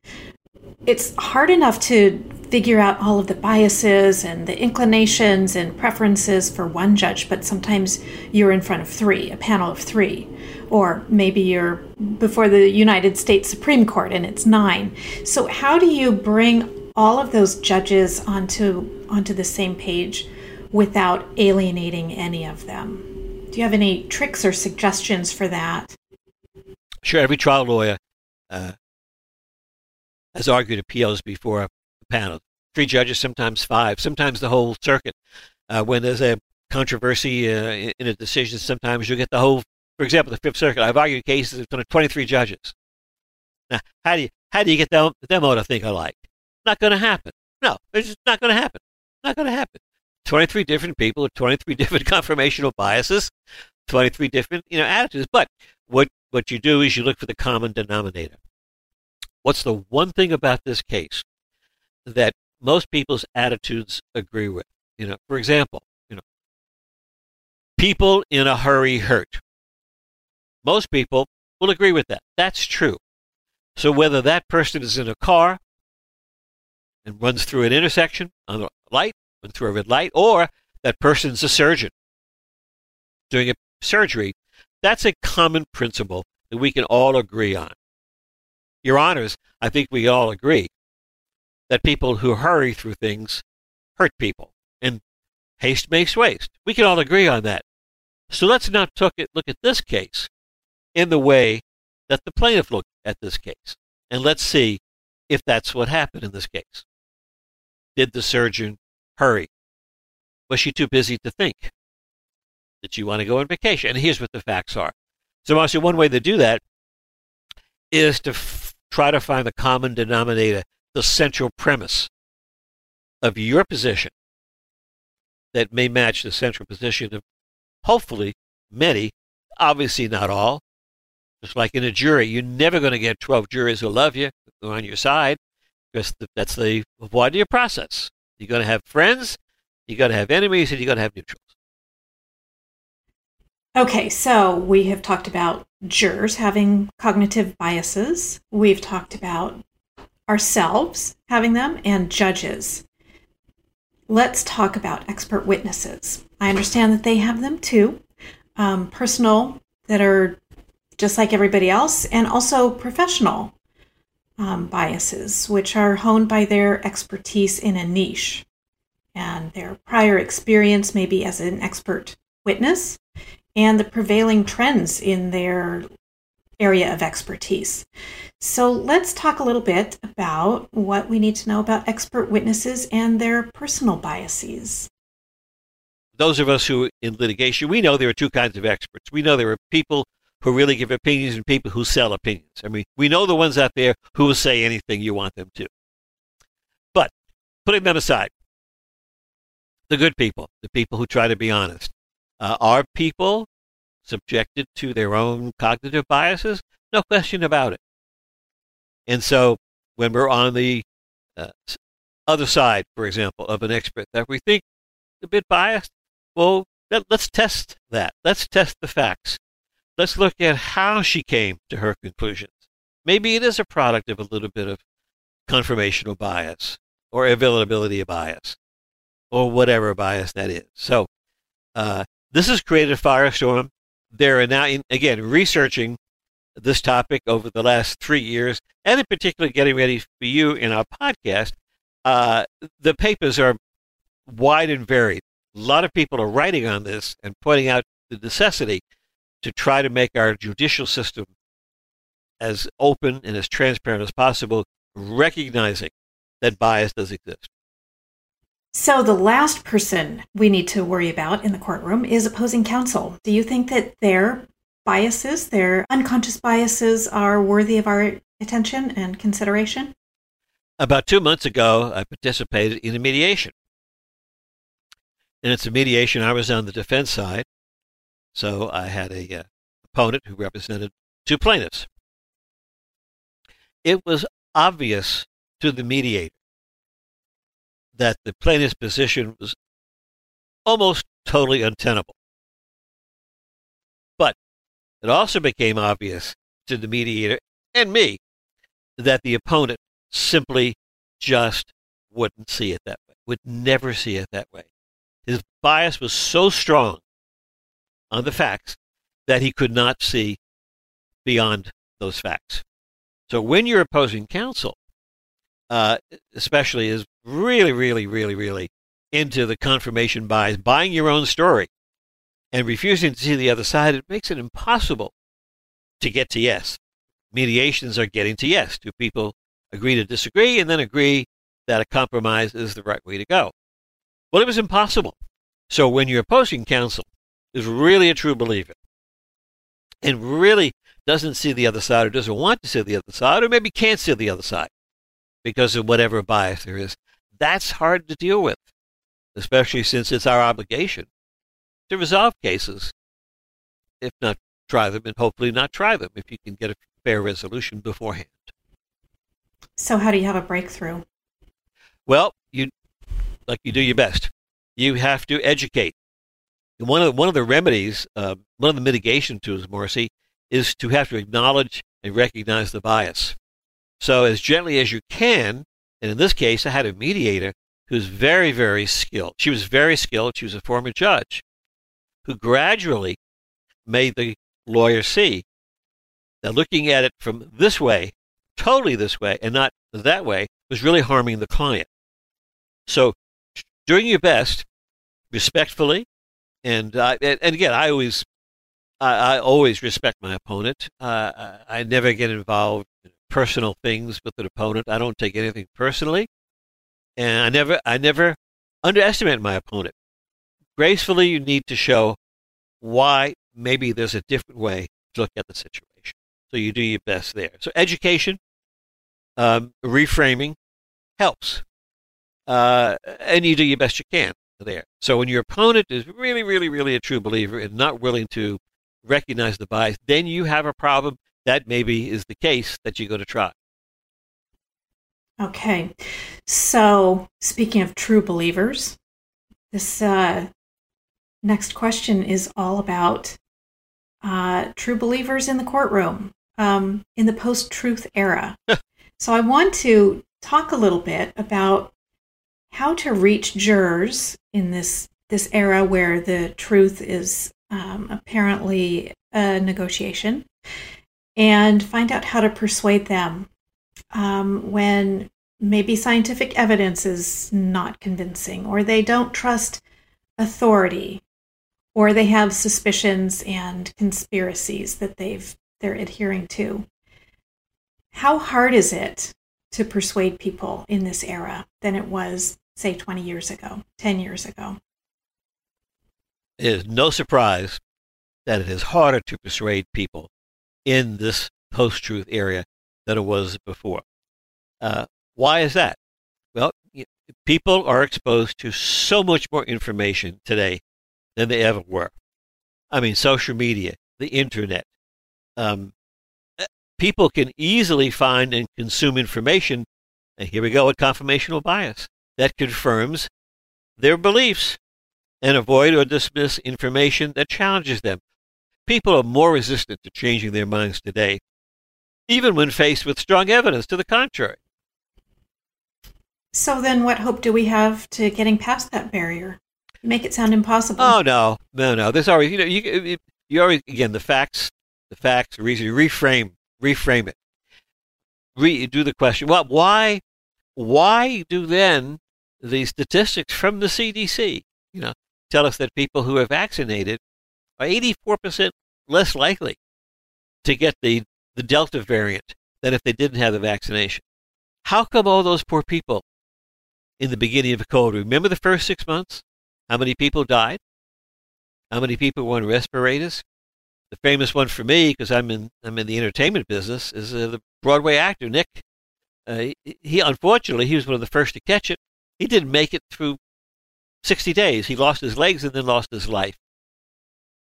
It's hard enough to figure out all of the biases and the inclinations and preferences for one judge, but sometimes you're in front of three, a panel of three. Or maybe you're before the United States Supreme Court and it's nine. So, how do you bring all of those judges onto, onto the same page without alienating any of them? Do you have any tricks or suggestions for that? Sure. Every trial lawyer uh, has argued appeals before a panel. Three judges, sometimes five, sometimes the whole circuit. Uh, when there's a controversy uh, in a decision, sometimes you get the whole. For example, the Fifth Circuit. I've argued cases in front of 23 judges. Now, how do you how do you get them them all to think alike? Not going to happen. No, it's just not going to happen. Not going to happen. 23 different people with 23 different confirmational biases, 23 different you know attitudes. But what what you do is you look for the common denominator. What's the one thing about this case that most people's attitudes agree with? You know, for example, you know, people in a hurry hurt. Most people will agree with that. That's true. So whether that person is in a car and runs through an intersection on a light, runs through a red light, or that person's a surgeon doing a surgery, that's a common principle that we can all agree on. Your Honors, I think we all agree that people who hurry through things hurt people, and haste makes waste. We can all agree on that. So let's not look at this case in the way that the plaintiff looked at this case, and let's see if that's what happened in this case. Did the surgeon hurry? Was she too busy to think? Did she want to go on vacation? And here's what the facts are. So, Marcia, one way to do that is to try to find the common denominator, the central premise of your position that may match the central position of hopefully many, obviously not all. Just like in a jury, you're never going to get 12 jurors who love you, who are on your side, because that's the voir dire process. You're going to have friends, you're going to have enemies, and you're going to have neutrals. Okay, so we have talked about jurors having cognitive biases. We've talked about ourselves having them and judges. Let's talk about expert witnesses. I understand that they have them too, um, personal that are just like everybody else, and also professional um, biases, which are honed by their expertise in a niche and their prior experience, maybe as an expert witness, and the prevailing trends in their area of expertise. So let's talk a little bit about what we need to know about expert witnesses and their personal biases. Those of us who are in litigation, we know there are two kinds of experts. We know there are people who really give opinions and people who sell opinions. I mean, we know the ones out there who will say anything you want them to. But putting them aside, the good people, the people who try to be honest, uh, are people subjected to their own cognitive biases? No question about it. And so when we're on the uh, other side, for example, of an expert that we think a bit biased, well, let, let's test that. Let's test the facts. Let's look at how she came to her conclusions. Maybe it is a product of a little bit of confirmational bias or availability bias or whatever bias that is. So uh, this has created a firestorm. They're now, in, again, researching this topic over the last three years, and in particular, getting ready for you in our podcast. Uh, the papers are wide and varied. A lot of people are writing on this and pointing out the necessity to try to make our judicial system as open and as transparent as possible, recognizing that bias does exist. So, the last person we need to worry about in the courtroom is opposing counsel. Do you think that their biases, their unconscious biases, are worthy of our attention and consideration? About two months ago, I participated in a mediation. And it's a mediation, I was on the defense side. So I had a uh, opponent who represented two plaintiffs. It was obvious to the mediator that the plaintiff's position was almost totally untenable. But it also became obvious to the mediator and me that the opponent simply just wouldn't see it that way, would never see it that way. His bias was so strong on the facts that he could not see beyond those facts. So when you're opposing counsel, uh, especially is really, really, really, really into the confirmation bias, buying your own story and refusing to see the other side, it makes it impossible to get to yes. Mediations are getting to yes. Do people agree to disagree and then agree that a compromise is the right way to go? Well, it was impossible. So when your opposing counsel is really a true believer and really doesn't see the other side or doesn't want to see the other side or maybe can't see the other side because of whatever bias there is. That's hard to deal with, especially since it's our obligation to resolve cases, if not try them, and hopefully not try them if you can get a fair resolution beforehand. So, how do you have a breakthrough? Well, you like you do your best. You have to educate. one of the, one of the remedies, uh, one of the mitigation tools, Morrissey, is to have to acknowledge and recognize the bias. So as gently as you can, and in this case, I had a mediator who was very, very skilled. She was very skilled. She was a former judge who gradually made the lawyer see that looking at it from this way, totally this way, and not that way, was really harming the client. So doing your best, respectfully, and uh, and, and again, I always I, I always respect my opponent. Uh, I never get involved in personal things with an opponent. I don't take anything personally, and I never I never underestimate my opponent. Gracefully, you need to show why maybe there's a different way to look at the situation. So you do your best there. So education, um, reframing helps, uh, and you do your best you can there. So when your opponent is really, really, really a true believer and not willing to recognize the bias, then you have a problem. That maybe is the case that you go to try. Okay. So, speaking of true believers, this uh, next question is all about uh, true believers in the courtroom um, in the post truth era. so, I want to talk a little bit about how to reach jurors in this this era where the truth is um, apparently a negotiation, and find out how to persuade them um, when maybe scientific evidence is not convincing, or they don't trust authority, or they have suspicions and conspiracies that they've they're adhering to. How hard is it to persuade people in this era than it was, say, 20 years ago, 10 years ago? It is no surprise that it is harder to persuade people in this post truth area than it was before. Uh, why is that? Well, people are exposed to so much more information today than they ever were. I mean, social media, the internet. Um, eh, people can easily find and consume information, and here we go with confirmational bias, that confirms their beliefs and avoid or dismiss information that challenges them. People are more resistant to changing their minds today, even when faced with strong evidence to the contrary. So then, what hope do we have to getting past that barrier? Make it sound impossible. Oh no, no, no. There's always, you know, you you always again the facts, the facts, are reason, reframe, reframe it. Re, do the question. Well, why, why do then the statistics from the CDC, you know, tell us that people who are vaccinated are 84% less likely to get the, the Delta variant than if they didn't have the vaccination. How come all those poor people in the beginning of COVID, remember the first six months? How many people died? How many people were on respirators? The famous one for me, because I'm in I'm in the entertainment business, is uh, the Broadway actor Nick. Uh, he, he unfortunately he was one of the first to catch it. He didn't make it through 60 days. He lost his legs and then lost his life.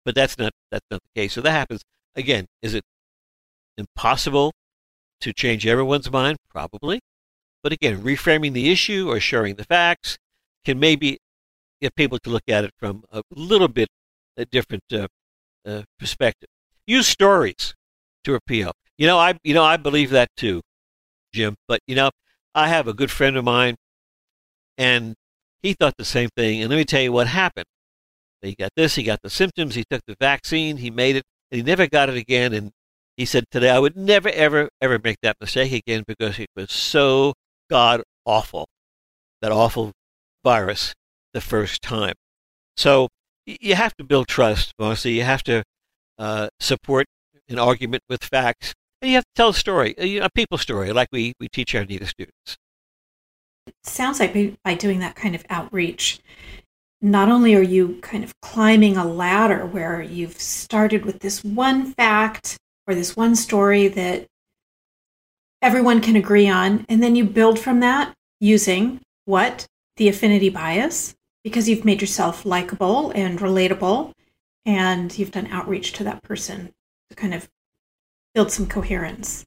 But that's not that's not the case. So that happens again. Is it impossible to change everyone's mind? Probably. But again, reframing the issue or sharing the facts can maybe get people to look at it from a little bit a different uh, uh, perspective. Use stories to appeal. You know, I you know I believe that too, Jim. But you know, I have a good friend of mine And he thought the same thing. And let me tell you what happened. He got this, he got the symptoms, he took the vaccine, he made it, and he never got it again. And he said today, I would never, ever, ever make that mistake again because it was so god awful, that awful virus the first time. So you have to build trust, Marcy. You have to uh, support an argument with facts. And you have to tell a story, a, people story, like we, we teach our NITA students. It sounds like by doing that kind of outreach, not only are you kind of climbing a ladder where you've started with this one fact or this one story that everyone can agree on, and then you build from that using what? The affinity bias, because you've made yourself likable and relatable, and you've done outreach to that person to kind of build some coherence.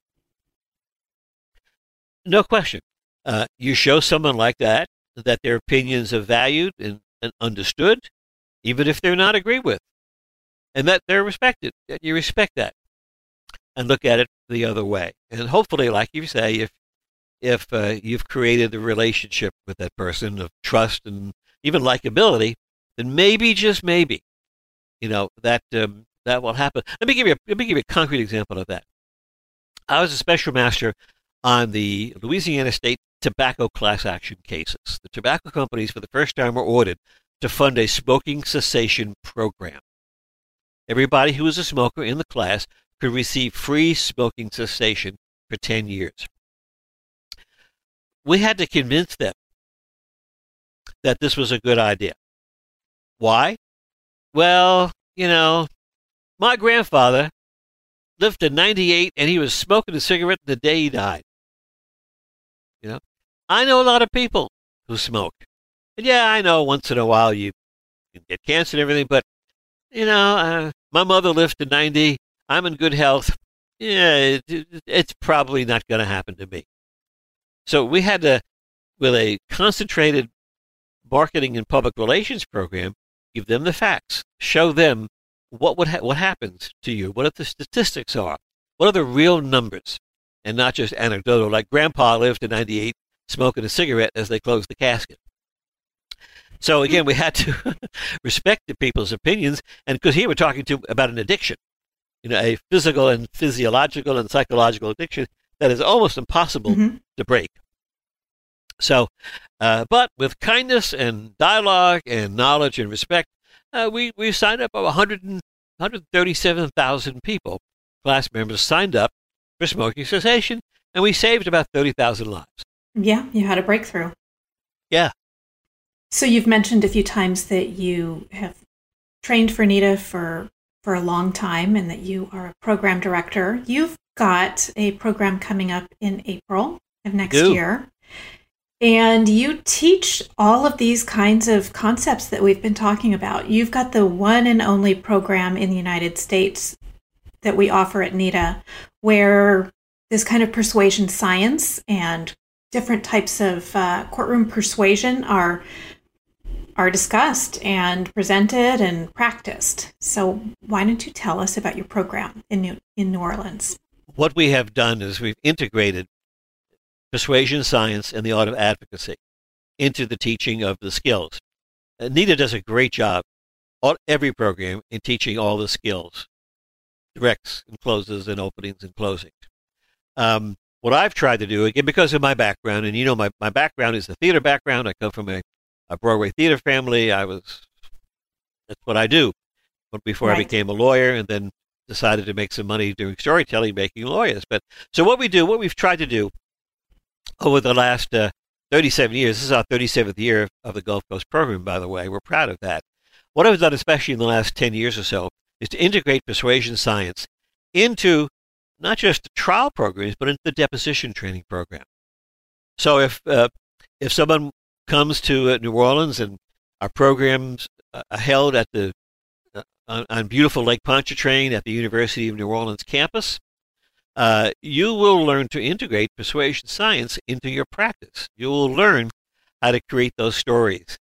No question. Uh, you show someone like that that their opinions are valued and, and understood, even if they're not agreed with, and that they're respected. That you respect that, and look at it the other way. And hopefully, like you say, if if uh, you've created a relationship with that person of trust and even likability, then maybe just maybe, you know that um, that will happen. Let me give you a, let me give you a concrete example of that. I was a special master on the Louisiana State tobacco class action cases. The tobacco companies, for the first time, were ordered to fund a smoking cessation program. Everybody who was a smoker in the class could receive free smoking cessation for 10 years. We had to convince them that this was a good idea. Why? Well, you know, my grandfather lived to 98 and he was smoking a cigarette the day he died. You know, I know a lot of people who smoke. And yeah, I know once in a while you can get cancer and everything, but, you know, uh, my mother lived to 90. I'm in good health. Yeah, it, it's probably not going to happen to me. So we had to, with a concentrated marketing and public relations program, give them the facts, show them what would ha- what happens to you, what the statistics are, what are the real numbers, and not just anecdotal. Like Grandpa lived to 98, smoking a cigarette as they closed the casket. So again, we had to respect the people's opinions, and because here we're talking to about an addiction, you know, a physical and physiological and psychological addiction that is almost impossible mm-hmm. to break. So, uh, but with kindness and dialogue and knowledge and respect, uh, we, we signed up 100 137,000 people, class members signed up for smoking cessation, and we saved about 30,000 lives. Yeah, you had a breakthrough. Yeah. So you've mentioned a few times that you have trained for NITA for for a long time and that you are a program director. You've got a program coming up in April of next Do. year. And you teach all of these kinds of concepts that we've been talking about. You've got the one and only program in the United States that we offer at NITA where this kind of persuasion science and different types of uh, courtroom persuasion are are discussed and presented and practiced. So why don't you tell us about your program in New, in New Orleans? What we have done is we've integrated persuasion science and the art of advocacy into the teaching of the skills. Uh, NITA does a great job, on every program, in teaching all the skills, directs and closes and openings and closings. Um, what I've tried to do, again, because of my background, and you know, my, my background is the theater background. I come from a, a Broadway theater family. I was, that's what I do. But before right. I became a lawyer and then decided to make some money doing storytelling, making lawyers. But so what we do, what we've tried to do over the last uh, 37 years. This is our 37th year of the Gulf Coast program, by the way. We're proud of that. What I've done, especially in the last 10 years or so, is to integrate persuasion science into not just the trial programs, but into the deposition training program. So if uh, if someone comes to uh, New Orleans and our programs uh, are held at the uh, on, on beautiful Lake Pontchartrain at the University of New Orleans campus, uh, you will learn to integrate persuasion science into your practice. You will learn how to create those stories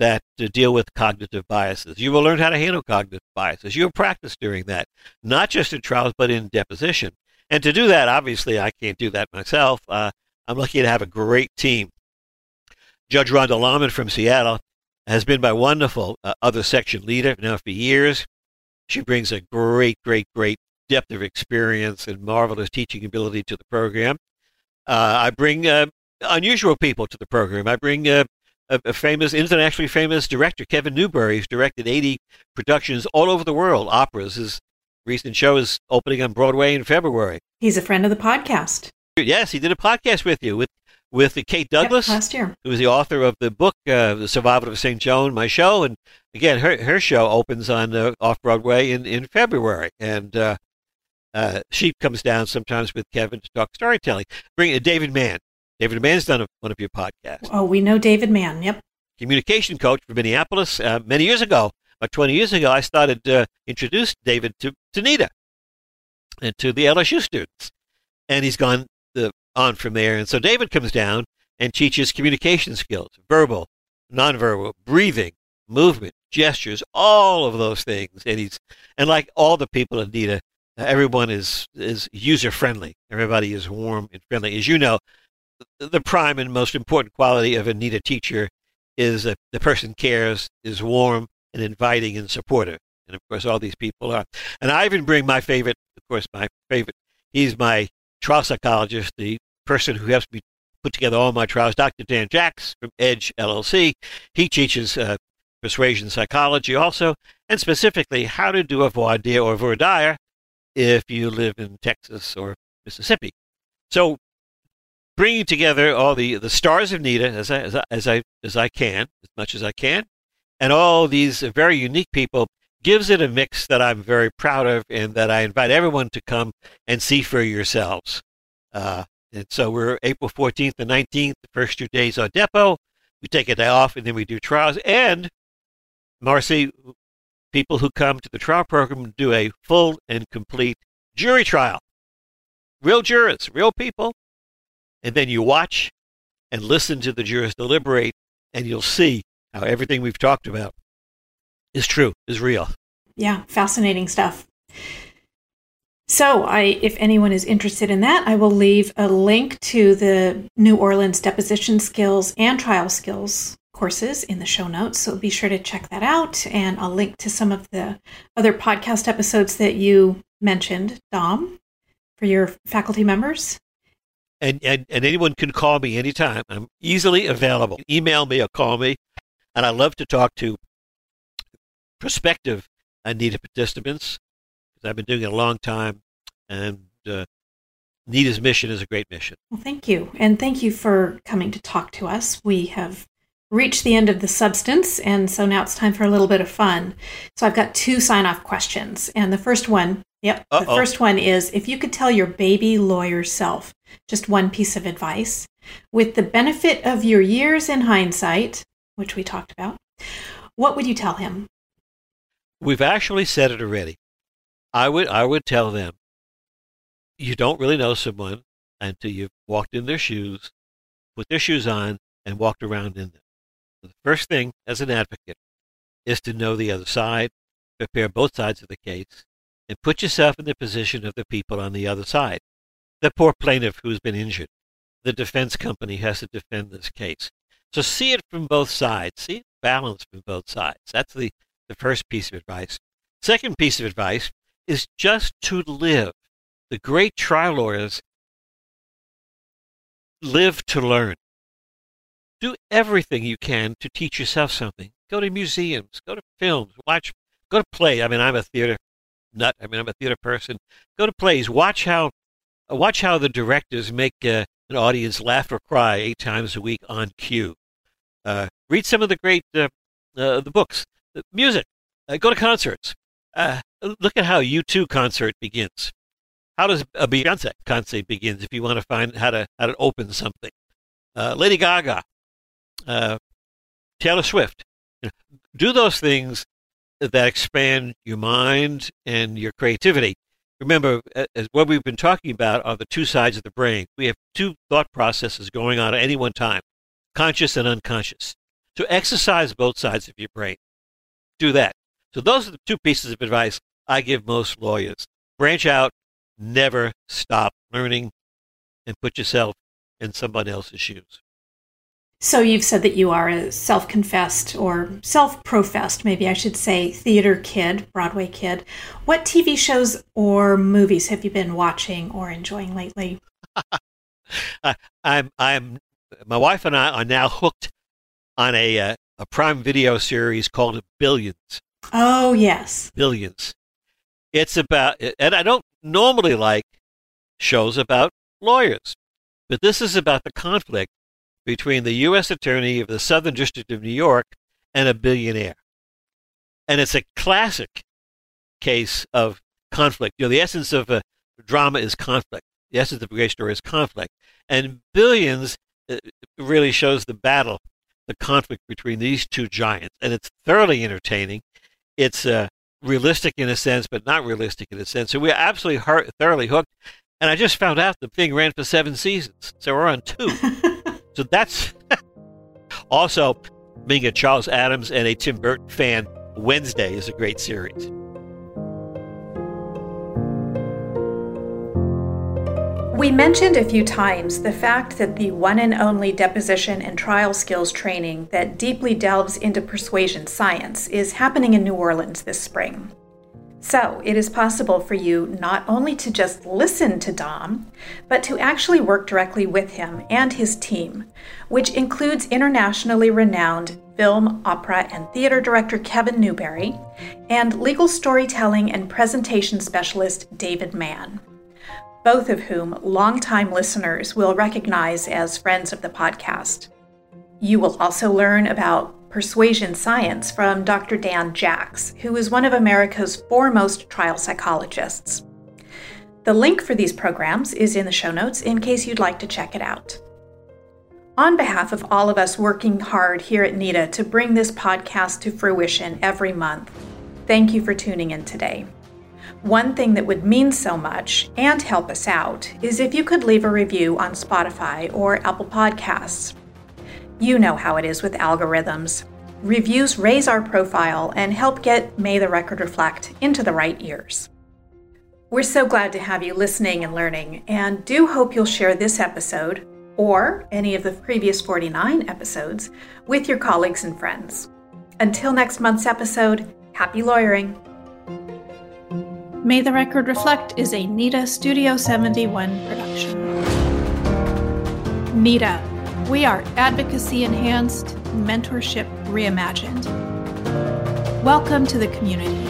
that deal with cognitive biases. You will learn how to handle cognitive biases. You'll practice doing that, not just in trials, but in deposition. And to do that, obviously, I can't do that myself. Uh, I'm lucky to have a great team. Judge Rhonda Lawman from Seattle has been my wonderful uh, other section leader now for years. She brings a great, great, great depth of experience and marvelous teaching ability to the program. Uh, I bring uh, unusual people to the program. I bring uh, a, a, famous, internationally famous director, Kevin Newbury, who's directed 80 productions all over the world, operas. His recent show is opening on Broadway in February. He's a friend of the podcast. Yes, he did a podcast with you with with Kate Douglas yep, last year, who was the author of the book uh, "The Survival of St. Joan," my show, and again, her her show opens on uh, off Broadway in in February, and uh, uh, she comes down sometimes with Kevin to talk storytelling. Bring uh, David Mann. David Mann's done one of your podcasts. Oh, we know David Mann. Yep. Communication coach for Minneapolis. Uh, many years ago, about 20 years ago, I started uh, introduced David to, to Nita and to the LSU students, and he's gone the, on from there. And so David comes down and teaches communication skills, verbal, nonverbal, breathing, movement, gestures, all of those things. And he's and like all the people at Nita, everyone is is user friendly. Everybody is warm and friendly. As you know, the prime and most important quality of a Nita teacher is that the person cares, is warm and inviting and supportive. And of course, all these people are. And I even bring my favorite, of course, my favorite. He's my trial psychologist, the person who helps me put together all my trials, Dr. Dan Jacks from Edge LLC. He teaches uh, persuasion psychology also, and specifically how to do a voir dire or voir dire if you live in Texas or Mississippi. So bringing together all the, the stars of Nita as I, as I, as I as I can, as much as I can, and all these very unique people gives it a mix that I'm very proud of and that I invite everyone to come and see for yourselves. Uh, and so we're April 14th and 19th, the first two days on depo. We take a day off and then we do trials. And Marcy, people who come to the trial program do a full and complete jury trial. Real jurors, real people. And then you watch and listen to the jurors deliberate, and you'll see how everything we've talked about is true, is real. Yeah, fascinating stuff. So, I, if anyone is interested in that, I will leave a link to the New Orleans deposition skills and trial skills courses in the show notes. So be sure to check that out. And I'll link to some of the other podcast episodes that you mentioned, Dom, for your faculty members. And, and, and anyone can call me anytime. I'm easily available. Email me or call me. And I love to talk to prospective Nita participants because I've been doing it a long time. And uh, Nita's mission is a great mission. Well, thank you. And thank you for coming to talk to us. We have reached the end of the substance, and so now it's time for a little bit of fun. So I've got two sign off questions. And the first one, yep, Uh-oh. the first one is if you could tell your baby lawyer self just one piece of advice, with the benefit of your years in hindsight, which we talked about, what would you tell him? We've actually said it already. I would I would tell them you don't really know someone until you've walked in their shoes, put their shoes on, and walked around in them. The first thing as an advocate is to know the other side, prepare both sides of the case, and put yourself in the position of the people on the other side. The poor plaintiff who's been injured. The defense company has to defend this case. So see it from both sides. See it balanced from both sides. That's the, the first piece of advice. Second piece of advice is just to live. The great trial lawyers live to learn. Do everything you can to teach yourself something. Go to museums, go to films, watch, go to play. I mean, I'm a theater nut. I mean, I'm a theater person. Go to plays. Watch how, watch how the directors make uh, an audience laugh or cry eight times a week on cue. Uh, read some of the great uh, uh the books, the music. Uh, go to concerts. Uh, look at how U2 concert begins. How does a Beyonce concert begins? If you want to find how to how to open something, uh, Lady Gaga, uh, Taylor Swift, you know, do those things that expand your mind and your creativity. Remember, as what we've been talking about are the two sides of the brain. We have two thought processes going on at any one time, conscious and unconscious. So exercise both sides of your brain. Do that. So those are the two pieces of advice I give most lawyers. Branch out, never stop learning, and put yourself in somebody else's shoes. So you've said that you are a self confessed or self professed, maybe I should say, theater kid, Broadway kid. What TV shows or movies have you been watching or enjoying lately? I'm, I'm, my wife and I are now hooked on a, uh, a Prime Video series called Billions. Oh, yes. Billions. It's about, and I don't normally like shows about lawyers, but this is about the conflict between the U.S. Attorney of the Southern District of New York and a billionaire. And it's a classic case of conflict. You know, the essence of a drama is conflict. The essence of a great story is conflict. And Billions uh, really shows the battle, the conflict between these two giants. And it's thoroughly entertaining. It's uh, realistic in a sense, but not realistic in a sense. So we're absolutely thoroughly hooked. And I just found out the thing ran for seven seasons. So we're on two. So that's also being a Charles Addams and a Tim Burton fan. Wednesday is a great series. We mentioned a few times the fact that the one and only deposition and trial skills training that deeply delves into persuasion science is happening in New Orleans this spring. So, it is possible for you not only to just listen to Dom, but to actually work directly with him and his team, which includes internationally renowned film, opera, and theater director Kevin Newberry and legal storytelling and presentation specialist David Mann, both of whom longtime listeners will recognize as friends of the podcast. You will also learn about Persuasion Science from Dr. Dan Jacks, who is one of America's foremost trial psychologists. The link for these programs is in the show notes in case you'd like to check it out. On behalf of all of us working hard here at NITA to bring this podcast to fruition every month, thank you for tuning in today. One thing that would mean so much and help us out is if you could leave a review on Spotify or Apple Podcasts. You know how it is with algorithms. Reviews raise our profile and help get May the Record Reflect into the right ears. We're so glad to have you listening and learning, and do hope you'll share this episode or any of the previous 49 episodes with your colleagues and friends. Until next month's episode, happy lawyering. May the Record Reflect is a NITA Studio 71 production. NITA we are advocacy enhanced, mentorship reimagined. Welcome to the community.